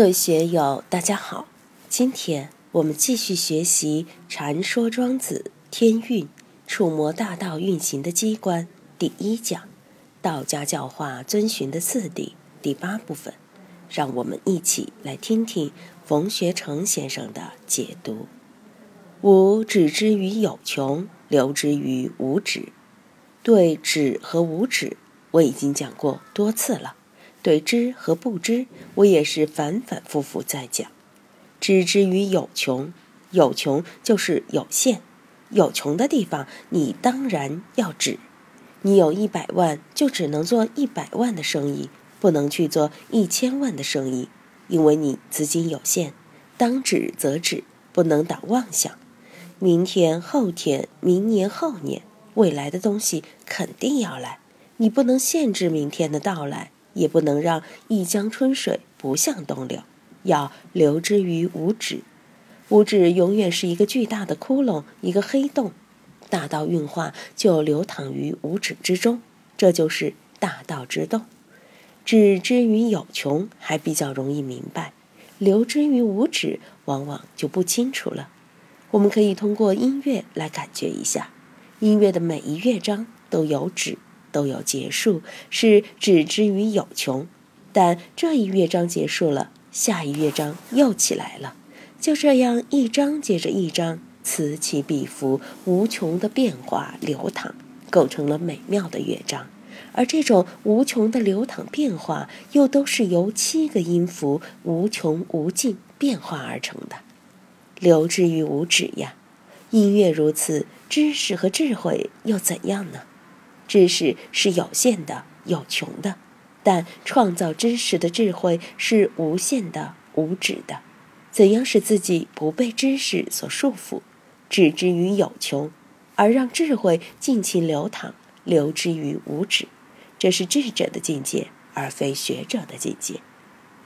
各位学友，大家好！今天我们继续学习《禅说庄子天运触摸大道运行的机关》第一讲“道家教化遵循的次第”第八部分。让我们一起来听听冯学成先生的解读：“吾止之于有穷，留之于无止。”对止和无止，我已经讲过多次了。对知和不知，我也是反反复复在讲。知之于有穷，有穷就是有限，有穷的地方，你当然要止。你有一百万，就只能做一百万的生意，不能去做一千万的生意，因为你资金有限。当止则止，不能打妄想。明天、后天、明年、后年，未来的东西肯定要来，你不能限制明天的到来。也不能让一江春水不向东流，要流之于无止。无止永远是一个巨大的窟窿，一个黑洞，大道运化就流淌于无止之中，这就是大道之动。止之于有穷还比较容易明白，流之于无止往往就不清楚了。我们可以通过音乐来感觉一下，音乐的每一乐章都有止。都有结束，是止之于有穷，但这一乐章结束了，下一乐章又起来了，就这样一章接着一章，此起彼伏，无穷的变化流淌，构成了美妙的乐章。而这种无穷的流淌变化，又都是由七个音符无穷无尽变化而成的，流之于无止呀。音乐如此，知识和智慧又怎样呢？知识是有限的、有穷的，但创造知识的智慧是无限的、无止的。怎样使自己不被知识所束缚，止之于有穷，而让智慧尽情流淌，流之于无止？这是智者的境界，而非学者的境界。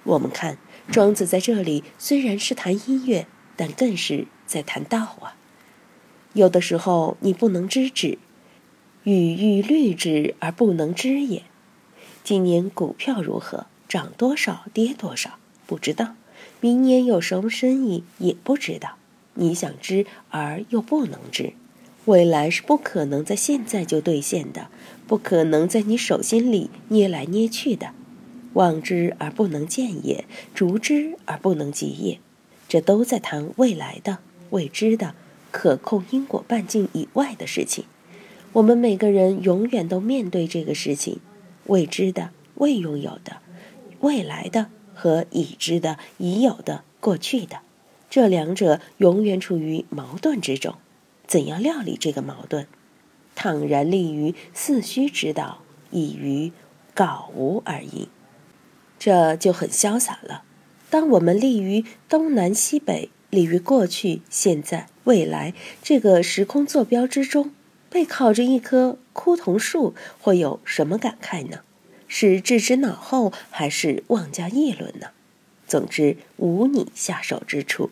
我们看庄子在这里虽然是谈音乐，但更是在谈道啊。有的时候你不能知止。欲欲虑之而不能知也。今年股票如何？涨多少？跌多少？不知道。明年有什么生意？也不知道。你想知而又不能知，未来是不可能在现在就兑现的，不可能在你手心里捏来捏去的。望之而不能见也，逐之而不能及也。这都在谈未来的、未知的、可控因果半径以外的事情。我们每个人永远都面对这个事情，未知的、未拥有的、未来的和已知的、已有的、过去的，这两者永远处于矛盾之中。怎样料理这个矛盾？倘然立于四虚之道，已于槁无而已。这就很潇洒了。当我们立于东南西北，立于过去、现在、未来这个时空坐标之中。背靠着一棵枯桐树，会有什么感慨呢？是置之脑后，还是妄加议论呢？总之，无你下手之处。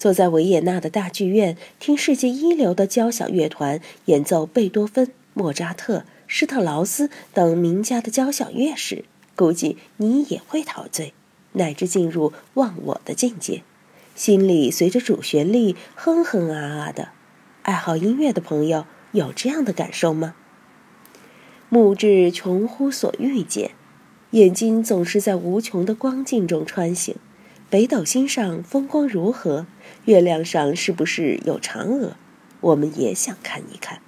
坐在维也纳的大剧院，听世界一流的交响乐团演奏贝多芬、莫扎特、施特劳斯等名家的交响乐时，估计你也会陶醉，乃至进入忘我的境界，心里随着主旋律哼哼啊啊的。爱好音乐的朋友。有这样的感受吗？目至穷乎所欲见，眼睛总是在无穷的光境中穿行。北斗星上风光如何？月亮上是不是有嫦娥？我们也想看一看。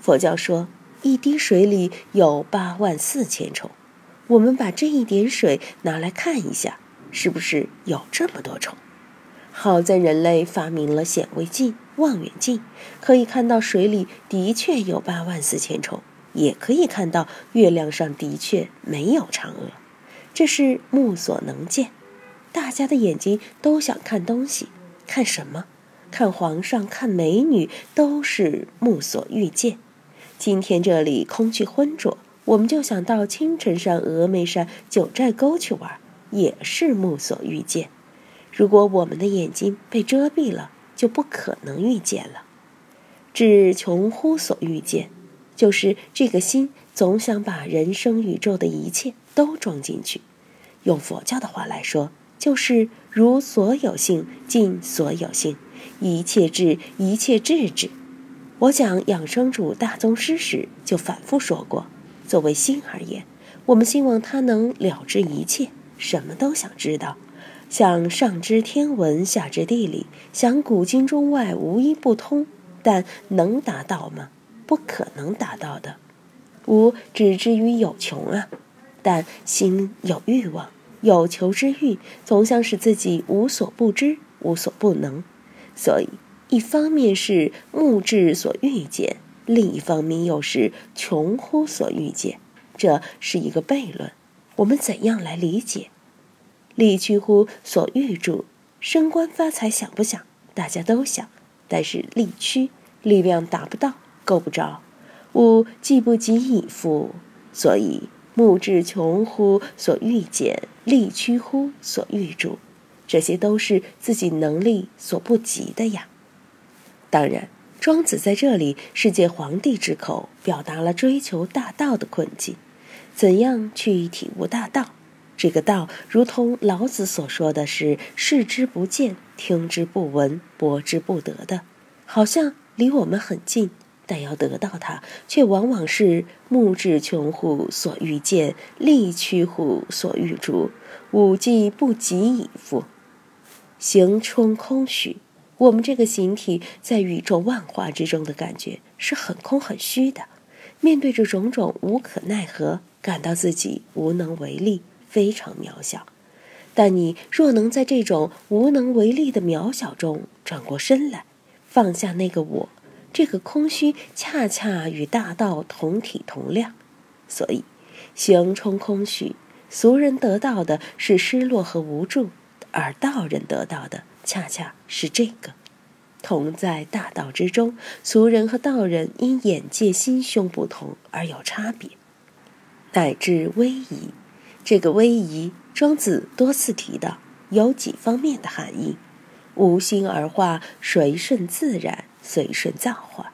佛教说，一滴水里有八万四千虫。我们把这一点水拿来看一下，是不是有这么多虫？好在人类发明了显微镜。望远镜可以看到水里的确有八万四千虫，也可以看到月亮上的确没有嫦娥，这是目所能见。大家的眼睛都想看东西，看什么？看皇上，看美女，都是目所欲见。今天这里空气浑浊，我们就想到青城山、峨眉山、九寨沟去玩，也是目所欲见。如果我们的眼睛被遮蔽了，就不可能遇见了，至穷乎所遇见，就是这个心总想把人生宇宙的一切都装进去。用佛教的话来说，就是如所有性尽所有性，一切智一切智智。我讲养生主大宗师时就反复说过，作为心而言，我们希望它能了知一切，什么都想知道，想上知天文下知地理，想古今中外无一不通，但能达到吗？不可能达到的。吾只知于有穷啊，但心有欲望，有求之欲，总想使自己无所不知，无所不能，所以。一方面是目智所欲见，另一方面又是穷乎所欲见，这是一个悖论。我们怎样来理解？力屈乎所欲著，升官发财想不想？大家都想，但是力屈，力量达不到，够不着。物既不及以富，所以目智穷乎所欲减，力屈乎所欲著，这些都是自己能力所不及的呀。当然，庄子在这里是借皇帝之口表达了追求大道的困境。怎样去体悟大道？这个道，如同老子所说的是“视之不见，听之不闻，博之不得”的，好像离我们很近，但要得到它，却往往是目至穷乎所欲见，力屈乎所欲逐，吾既不及矣夫。行冲空虚。我们这个形体在宇宙万化之中的感觉是很空很虚的，面对着种种无可奈何，感到自己无能为力，非常渺小。但你若能在这种无能为力的渺小中转过身来，放下那个我，这个空虚恰恰与大道同体同量。所以，行冲空虚，俗人得到的是失落和无助，而道人得到的。恰恰是这个，同在大道之中，俗人和道人因眼界心胸不同而有差别，乃至威仪。这个威仪，庄子多次提到，有几方面的含义：无心而化，随顺自然，随顺造化。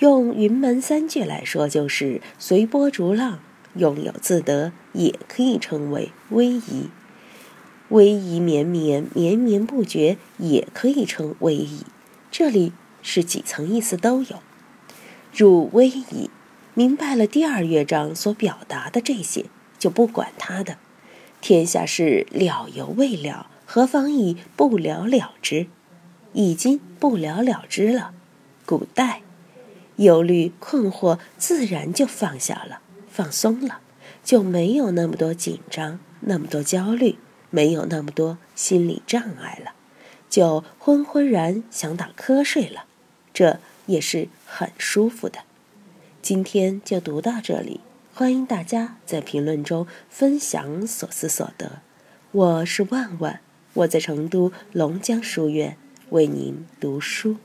用云门三句来说，就是随波逐浪，拥有自得，也可以称为威仪。威仪绵绵，绵绵不绝，也可以称威仪。这里是几层意思都有。入威仪，明白了第二乐章所表达的这些，就不管他的。天下事了犹未了，何妨以不了了之？已经不了了之了。古代忧虑困惑，自然就放下了，放松了，就没有那么多紧张，那么多焦虑。没有那么多心理障碍了，就昏昏然想打瞌睡了，这也是很舒服的。今天就读到这里，欢迎大家在评论中分享所思所得。我是万万，我在成都龙江书院为您读书。